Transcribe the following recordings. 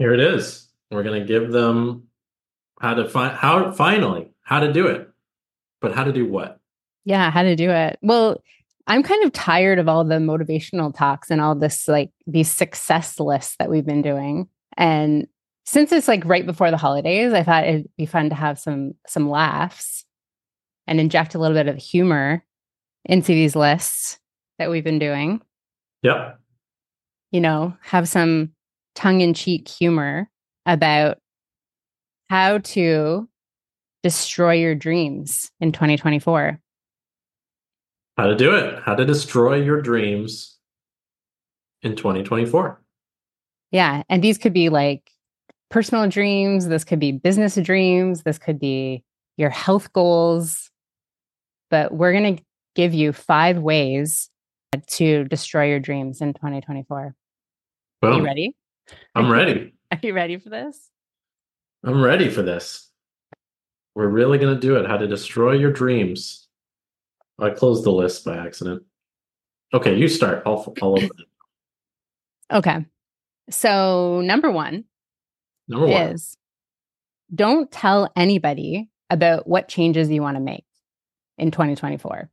Here it is. We're going to give them how to find how finally how to do it. But how to do what? Yeah, how to do it. Well, I'm kind of tired of all the motivational talks and all this like these success lists that we've been doing. And since it's like right before the holidays, I thought it'd be fun to have some some laughs and inject a little bit of humor into these lists that we've been doing. Yep. You know, have some tongue-in-cheek humor about how to destroy your dreams in 2024. How to do it. How to destroy your dreams in 2024. Yeah. And these could be like personal dreams, this could be business dreams, this could be your health goals. But we're going to give you five ways to destroy your dreams in 2024. Boom. Are you ready? I'm ready. Are you ready for this? I'm ready for this. We're really going to do it. How to destroy your dreams. I closed the list by accident. Okay, you start. I'll, I'll open it. Okay. So, number one, number one is don't tell anybody about what changes you want to make in 2024.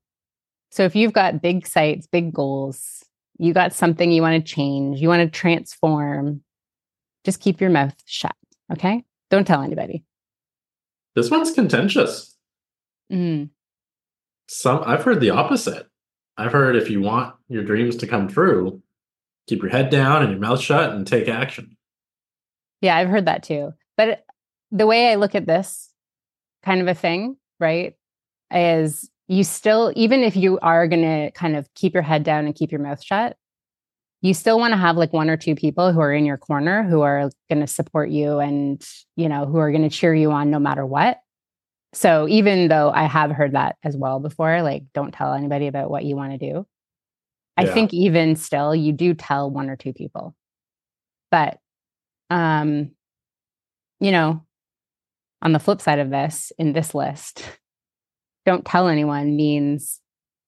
So, if you've got big sites, big goals, you got something you want to change, you want to transform, just keep your mouth shut. Okay. Don't tell anybody. This one's contentious. Mm. Some I've heard the opposite. I've heard if you want your dreams to come true, keep your head down and your mouth shut and take action. Yeah, I've heard that too. But the way I look at this kind of a thing, right, is you still, even if you are going to kind of keep your head down and keep your mouth shut, you still want to have like one or two people who are in your corner who are going to support you and you know who are going to cheer you on no matter what. So even though i have heard that as well before like don't tell anybody about what you want to do yeah. i think even still you do tell one or two people. But um you know on the flip side of this in this list don't tell anyone means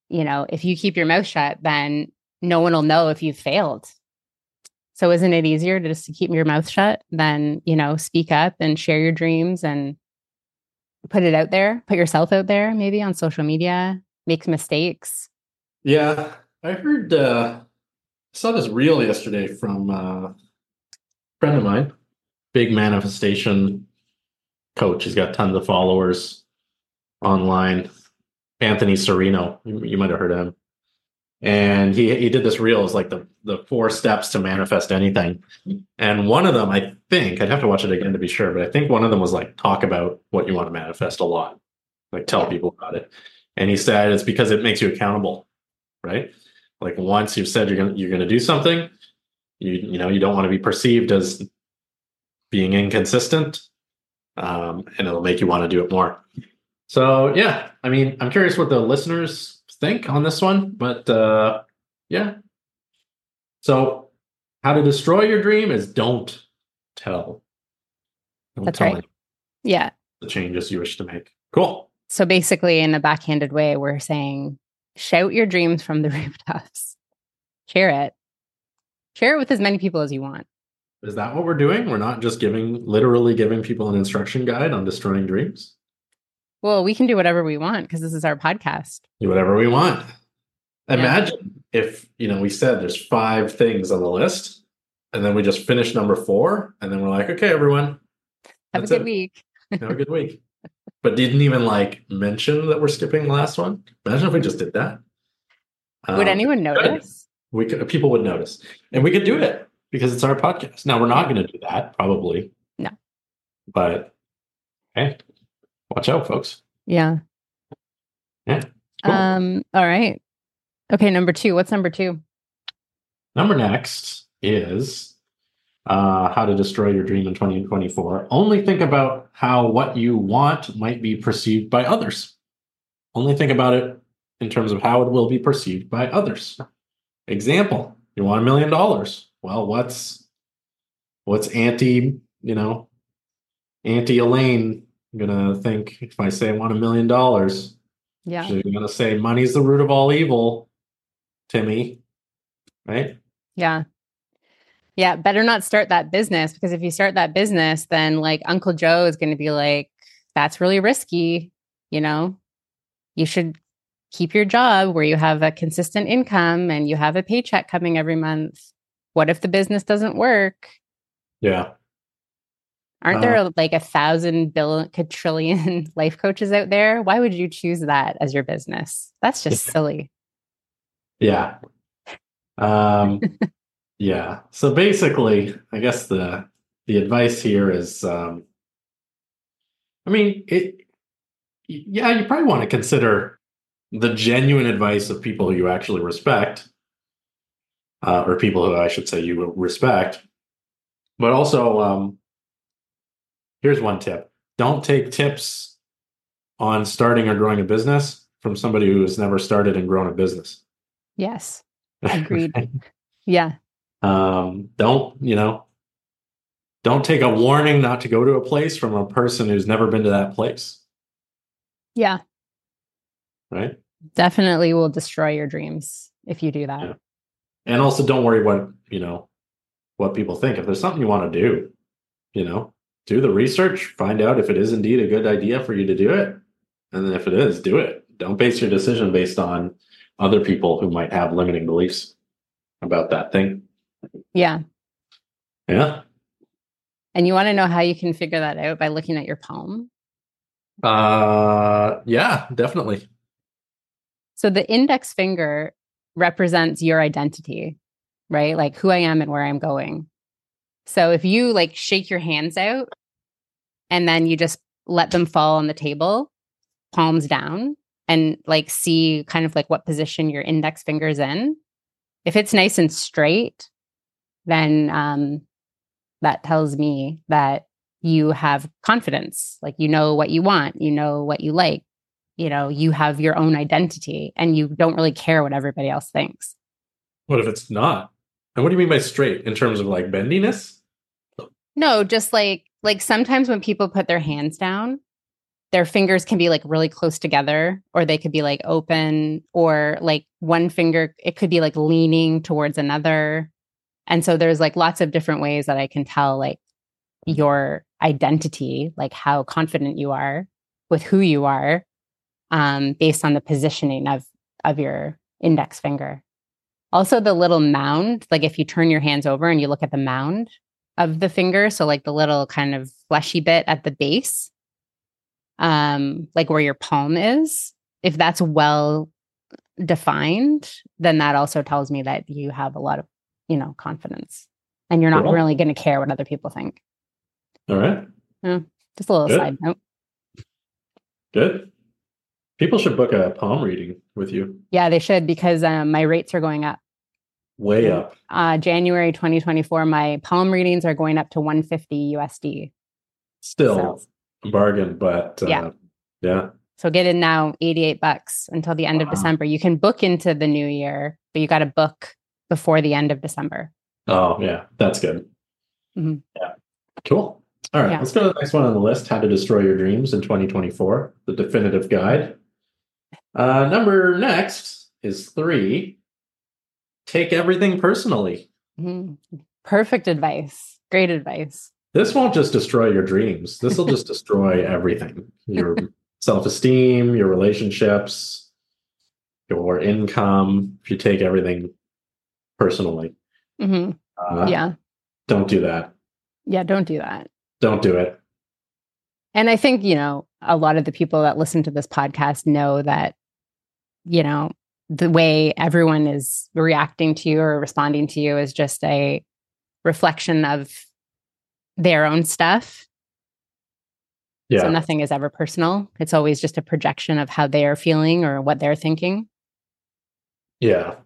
you know if you keep your mouth shut then no one will know if you've failed. So isn't it easier to just keep your mouth shut than, you know, speak up and share your dreams and put it out there, put yourself out there, maybe on social media, make mistakes. Yeah. I heard uh saw this reel yesterday from uh, a friend of mine, big manifestation coach. He's got tons of followers online. Anthony Serino. You, you might have heard of him and he he did this reel as like the the four steps to manifest anything. And one of them i think i'd have to watch it again to be sure but i think one of them was like talk about what you want to manifest a lot. Like tell people about it. And he said it's because it makes you accountable right? Like once you've said you're gonna you're gonna do something you you know you don't want to be perceived as being inconsistent um, and it'll make you want to do it more. So yeah i mean i'm curious what the listeners think on this one, but uh, yeah. So, how to destroy your dream is don't tell. Don't That's tell right. Yeah. The changes you wish to make. Cool. So basically, in a backhanded way, we're saying shout your dreams from the rooftops. Share it. Share it with as many people as you want. Is that what we're doing? We're not just giving, literally giving people an instruction guide on destroying dreams? Well, we can do whatever we want because this is our podcast. Do whatever we want. Imagine yeah. if, you know, we said there's five things on the list and then we just finished number four and then we're like, okay, everyone. Have a good it. week. Have a good week. But didn't even like mention that we're skipping the last one. Imagine if we just did that. Would um, anyone notice? We could, people would notice, and we could do it because it's our podcast. Now we're not going to do that, probably. No. But hey, watch out, folks. Yeah. Yeah. Cool. Um, all right. Okay, number two. What's number two? Number next is uh, how to destroy your dream in 2024. Only think about how what you want might be perceived by others. Only think about it in terms of how it will be perceived by others. Example, you want a million dollars. Well, what's what's anti, you know, anti Elaine gonna think if I say I want a million dollars, yeah, she's gonna say money's the root of all evil, Timmy. Right? Yeah. Yeah, better not start that business because if you start that business, then like Uncle Joe is going to be like, that's really risky. You know, you should keep your job where you have a consistent income and you have a paycheck coming every month. What if the business doesn't work? Yeah. Aren't there like a thousand billion quadrillion life coaches out there? Why would you choose that as your business? That's just silly. Yeah. Um, yeah. So basically, I guess the the advice here is, um, I mean, it. Yeah, you probably want to consider the genuine advice of people who you actually respect, uh, or people who I should say you respect. But also, um, here's one tip: don't take tips on starting or growing a business from somebody who has never started and grown a business. Yes. Agreed. yeah. Um, don't, you know, don't take a warning not to go to a place from a person who's never been to that place. Yeah. Right. Definitely will destroy your dreams if you do that. Yeah. And also don't worry what, you know, what people think. If there's something you want to do, you know, do the research, find out if it is indeed a good idea for you to do it. And then if it is, do it. Don't base your decision based on other people who might have limiting beliefs about that thing. Yeah. Yeah. And you want to know how you can figure that out by looking at your palm? Uh yeah, definitely. So the index finger represents your identity, right? Like who I am and where I'm going. So if you like shake your hands out and then you just let them fall on the table, palms down, and like see kind of like what position your index fingers in. If it's nice and straight, then um, that tells me that you have confidence. Like you know what you want, you know what you like, you know, you have your own identity and you don't really care what everybody else thinks. What if it's not? And what do you mean by straight? In terms of like bendiness? No, just like like sometimes when people put their hands down, their fingers can be like really close together or they could be like open or like one finger it could be like leaning towards another. And so there's like lots of different ways that i can tell like your identity like how confident you are with who you are um, based on the positioning of of your index finger also the little mound like if you turn your hands over and you look at the mound of the finger so like the little kind of fleshy bit at the base um, like where your palm is, if that's well defined, then that also tells me that you have a lot of, you know, confidence and you're not cool. really going to care what other people think. All right. Yeah, just a little Good. side note. Good. People should book a palm reading with you. Yeah, they should because um, my rates are going up. Way up. Uh, January 2024, my palm readings are going up to 150 USD. Still, so bargain, but uh, yeah, yeah. So get in now, eighty-eight bucks until the end wow. of December. You can book into the new year, but you got to book before the end of December. Oh yeah, that's good. Mm-hmm. Yeah, cool. All right, yeah. let's go to the next one on the list: How to Destroy Your Dreams in 2024, the definitive guide. Uh, number next is three. Take everything personally. Mm-hmm. Perfect advice. Great advice. This won't just destroy your dreams. This will just destroy everything your self esteem, your relationships, your income. If you take everything personally. Mm-hmm. Uh, yeah. Don't do that. Yeah, don't do that. Don't do it. And I think, you know, a lot of the people that listen to this podcast know that, you know, the way everyone is reacting to you or responding to you is just a reflection of their own stuff. Yeah. So nothing is ever personal. It's always just a projection of how they are feeling or what they're thinking. Yeah.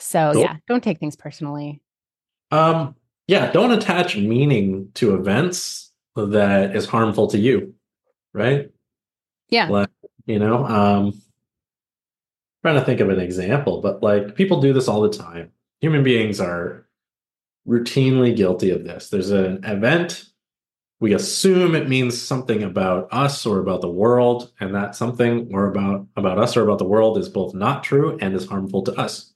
So cool. yeah, don't take things personally. Um yeah, don't attach meaning to events that is harmful to you. Right? Yeah. Like, you know, um trying to think of an example, but like people do this all the time. Human beings are routinely guilty of this. There's an event, we assume it means something about us or about the world, and that something or about about us or about the world is both not true and is harmful to us.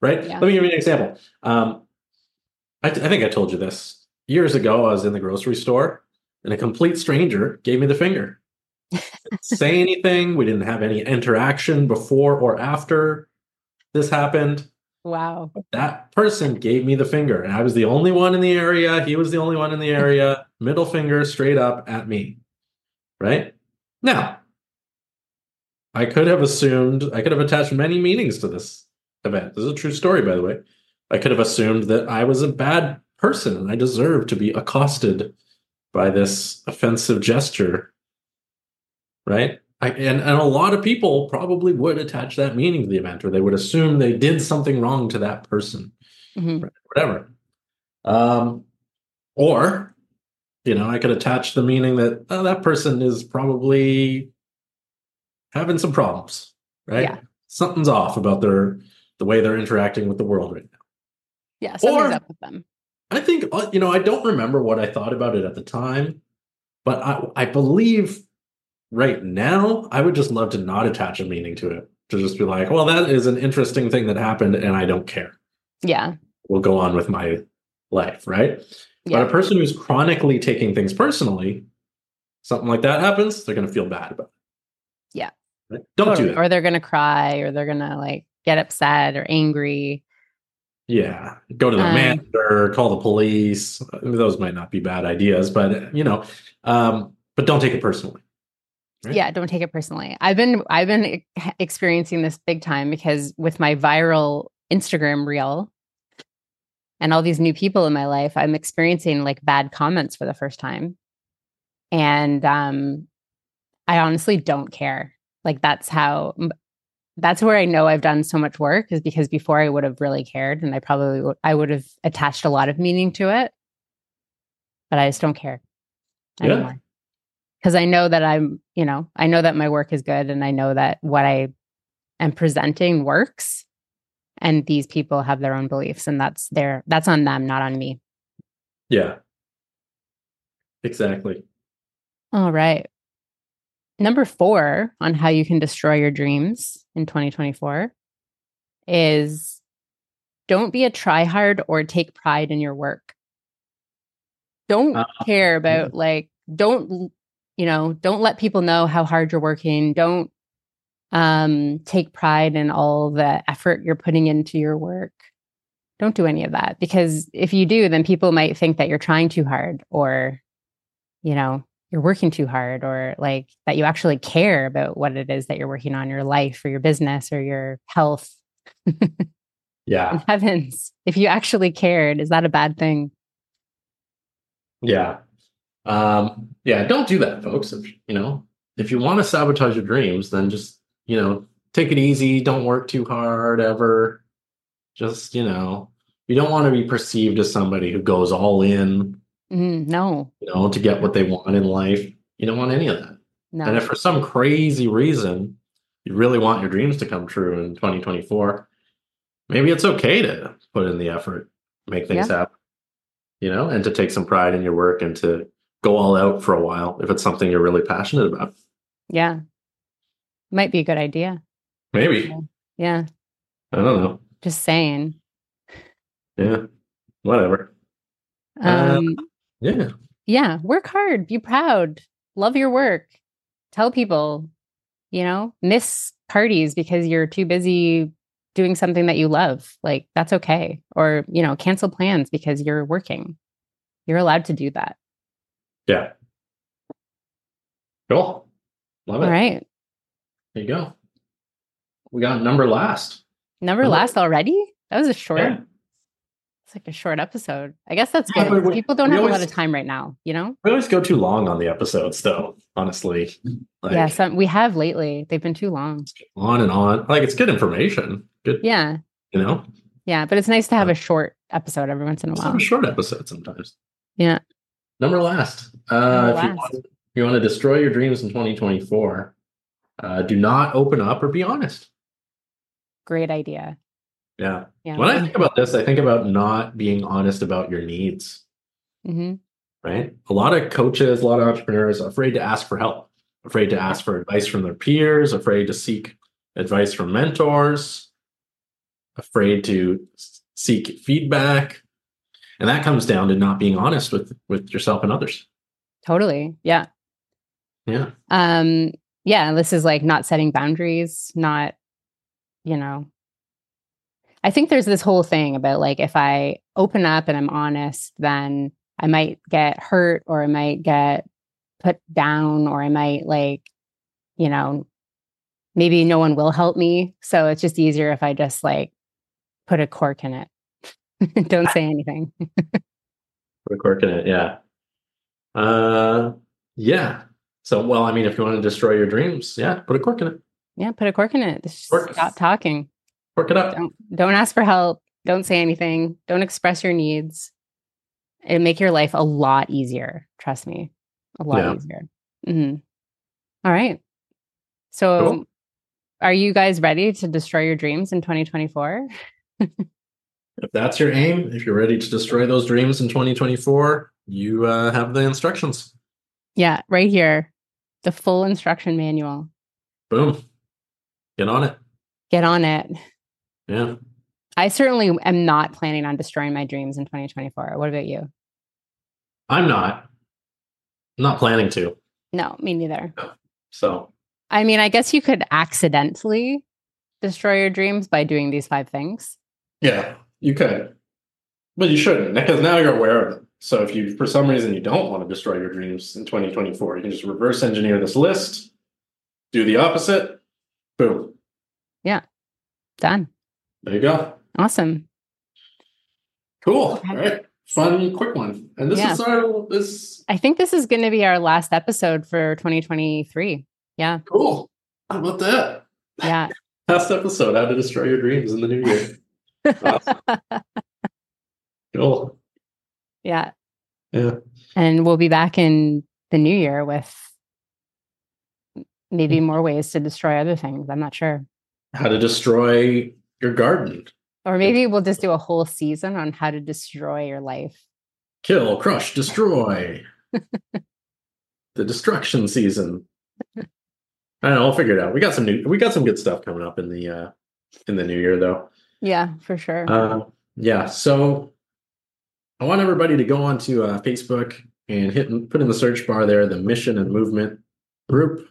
Right? Yeah. Let me give you an example. Um, I, I think I told you this years ago. I was in the grocery store, and a complete stranger gave me the finger. Say anything. We didn't have any interaction before or after this happened. Wow. But that person gave me the finger, and I was the only one in the area. He was the only one in the area. Middle finger straight up at me. Right now, I could have assumed, I could have attached many meanings to this event. This is a true story, by the way. I could have assumed that I was a bad person and I deserved to be accosted by this offensive gesture. Right? I, and, and a lot of people probably would attach that meaning to the event, or they would assume they did something wrong to that person, Mhm. right? whatever. Um, or, you know, I could attach the meaning that oh, that person is probably having some problems, right? Yeah. Something's off about their the way they're interacting with the world right now. Yeah, something's Or- up with them. I think uh, you know I don't remember what I thought about it at the time, but I I believe right now I would just love to not attach a meaning to it. To just be like, well, that is an interesting thing that happened, and I don't care. Yeah. We'll go on with my life, right? But a person who's chronically taking things personally, something like that happens, they're going to feel bad about it. Yeah. Right? Don't Totally. do that. Or they're gonna cry or they're gonna like get upset or angry. Yeah, go to the Um, manager, call the police. Those might not be bad ideas, but you know, um, but don't take it personally. Right. Yeah, don't take it personally. I've been I've been experiencing this big time because with my viral Instagram reel and all these new people in my life, I'm experiencing like bad comments for the first time. And um I honestly don't care. Like that's how that's where I know I've done so much work is because before I would have really cared and I probably would I would have attached a lot of meaning to it. But I just don't care Yeah. Because I know that I'm, you know, I know that my work is good and I know that what I am presenting works. And these people have their own beliefs and that's their that's on them, not on me. Yeah, exactly. All right. Number four on how you can destroy your dreams in 2024 is don't be a tryhard or take pride in your work. Don't Uh, care about like, don't, you know, don't let people know how hard you're working. Don't um, take pride in all the effort you're putting into your work. Don't do any of that because if you do, then people might think that you're trying too hard or, you know, you're working too hard or like that you actually care about what it is that you're working on your life or your business or your health. Yeah, In heavens, if you actually cared, is that a bad thing? yeah, um, yeah. Don't do that, folks. If you know, if you want to sabotage your dreams, then just you know, take it easy. Don't work too hard ever. Just you know, you don't want to be perceived as somebody who goes all in. Mm, no, You know, to get what they want in life. You don't want any of that. no. And if for some crazy reason you really want your dreams to come true in 2024, maybe it's okay to put in the effort, make things happen, you know, and to take some pride in your work and to go all out for a while if it's something you're really passionate about. yeah. Might be a good idea. Maybe. Yeah. I don't know. Just saying. Yeah. Whatever. Uh, Um, Yeah. yeah. Work hard. Be proud. Love your work. Tell people, you know, miss parties because you're too busy doing something that you love. Like that's okay. Or, you know, cancel plans because you're working. You're allowed to do that. Yeah. Cool. Love it. All right. There you go. We got number last. Number last already? That was a short, Yeah. it's like a short episode. I guess that's good. we- People don't have a lot of time right now, you know? We always go too long on the episodes, though, honestly. Like, yeah, some we have lately. They've been too long. on and on. Like it's good information. Good, Yeah. you know. Yeah. But it's nice to have a short episode every once in a while. a short episode sometimes. Yeah. Number last. Uh, Number if, You want, if you want to destroy your dreams in 2024, uh, do not open up or be honest. Great idea. Yeah. Yeah. When I think about this, I think about not being honest about your needs. hmm Right. A lot of coaches, a lot of entrepreneurs are afraid to ask for help, afraid to ask for advice from their peers, afraid to seek advice from mentors, afraid to seek feedback. And that comes down to not being honest with with yourself and others. Totally. Yeah. Yeah. Um, yeah, this is like not setting boundaries, not, you know, I think there's this whole thing about like if I open up and I'm honest, then I might get hurt or I might get put down or I might like, you know, maybe no one will help me. So it's just easier if I just like put a cork in it. Don't say anything. put a cork in it, yeah. Uh yeah. So well, I mean, if you want to destroy your dreams, yeah, put a cork in it. Yeah, put a cork in it. Just Cork. stop talking. Cork it up. Don't don't ask for help. Don't say anything. Don't express your needs. It'll make your life a lot easier. Trust me, a lot Yeah. easier. hmm All right. So, Cool. are you guys ready to destroy your dreams in 2024? If that's your aim, if you're ready to destroy those dreams in 2024, you uh, have the instructions. Yeah, right here, the full instruction manual. Boom. Get on it. Get on it. Yeah. I certainly am not planning on destroying my dreams in 2024. What about you? I'm not. not planning to. No, me neither. So I mean, I guess you could accidentally destroy your dreams by doing these five things. yeah, you could. But you shouldn't, because now you're aware of them. So if you for some reason you don't want to destroy your dreams in 2024, you can just reverse engineer this list, do the opposite, boom. Yeah, done. There you go. Awesome. Cool. All right. Fun, quick one. And this Yeah. is our this I think this is going to be our last episode for 2023. Yeah. cool. How about that? Yeah. Last episode, how to destroy your dreams in the new year. Cool. yeah. Yeah. And we'll be back in the new year with maybe more ways to destroy other things. I'm not sure. How to destroy your garden. Or maybe we'll just do a whole season on how to destroy your life. Kill, crush, destroy. the destruction season. I don't know, we'll figure it out. We got some new we got some good stuff coming up in the uh in the new year though. Yeah, for sure. Uh, yeah, so I want everybody to go onto uh, Facebook and hit put in the search bar there the mission and movement group.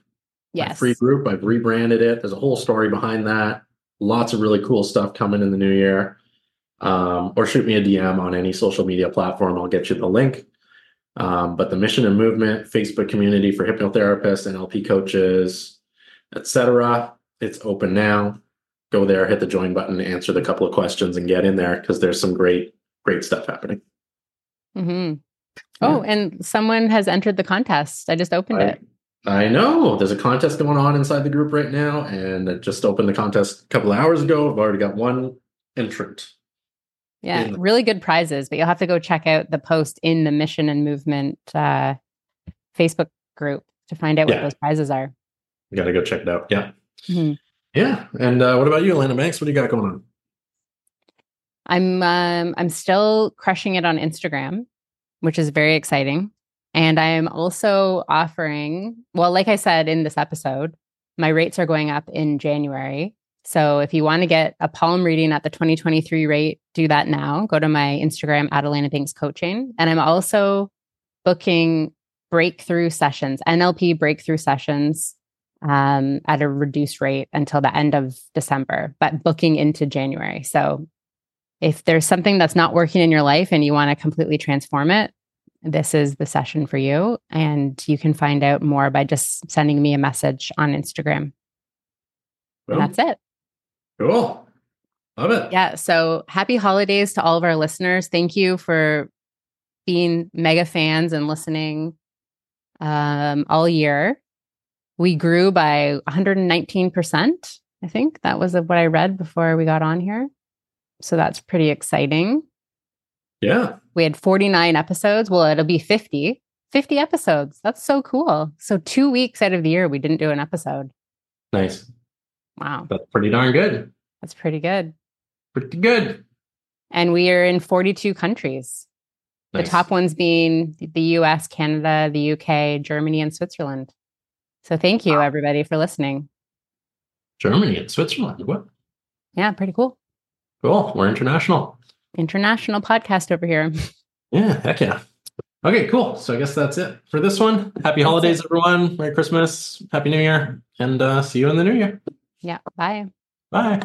yes. free group. I've rebranded it. There's a whole story behind that. Lots of really cool stuff coming in the new year. Um, or shoot me a DM on any social media platform. I'll get you the link. Um, but the mission and movement Facebook community for hypnotherapists, NLP coaches, etc. It's open now. Go there, hit the join button, answer the couple of questions, and get in there because there's some great, great stuff happening. Mm-hmm. Oh, and someone has entered the contest. I just opened I, it. I know there's a contest going on inside the group right now, and I just opened the contest a couple of hours ago. I've already got one entrant. Yeah, in- really good prizes, but you'll have to go check out the post in the Mission and Movement uh, Facebook group to find out Yeah. what those prizes are. You got to go check it out. Yeah, Mhm. Yeah. And uh, what about you, Alanna Banks? What do you got going on? I'm um, I'm still crushing it on Instagram, which is very exciting. And I am also offering, well, like I said in this episode, my rates are going up in January. So if you want to get a palm reading at the 2023 rate, do that now. Go to my Instagram at Banks Coaching. And I'm also booking breakthrough sessions, NLP breakthrough sessions um, at a reduced rate until the end of December, but booking into January. So if there's something that's not working in your life and you want to completely transform it, this is the session for you. And you can find out more by just sending me a message on Instagram. Well, that's it. cool. Love it. Yeah. So happy holidays to all of our listeners. Thank you for being mega fans and listening um, all year. We grew by 119%. I think that was what I read before we got on here. So that's pretty exciting. Yeah. We had 49 episodes. Well, it'll be 50. 50 episodes. That's so cool. So, two weeks out of the year, we didn't do an episode. Nice. Wow. That's pretty darn good. That's pretty good. Pretty good. And we are in 42 countries. Nice. The top ones being the US, Canada, the UK, Germany, and Switzerland. So, thank you, everybody, for listening. Germany and Switzerland. What? Yeah, pretty cool. Cool. We're international. international podcast over here. Yeah, heck yeah. Okay, cool. So I guess that's it for this one. Happy holidays, everyone. Merry Christmas. Happy New Year. And uh, see you in the new year. Yeah. Bye. Bye.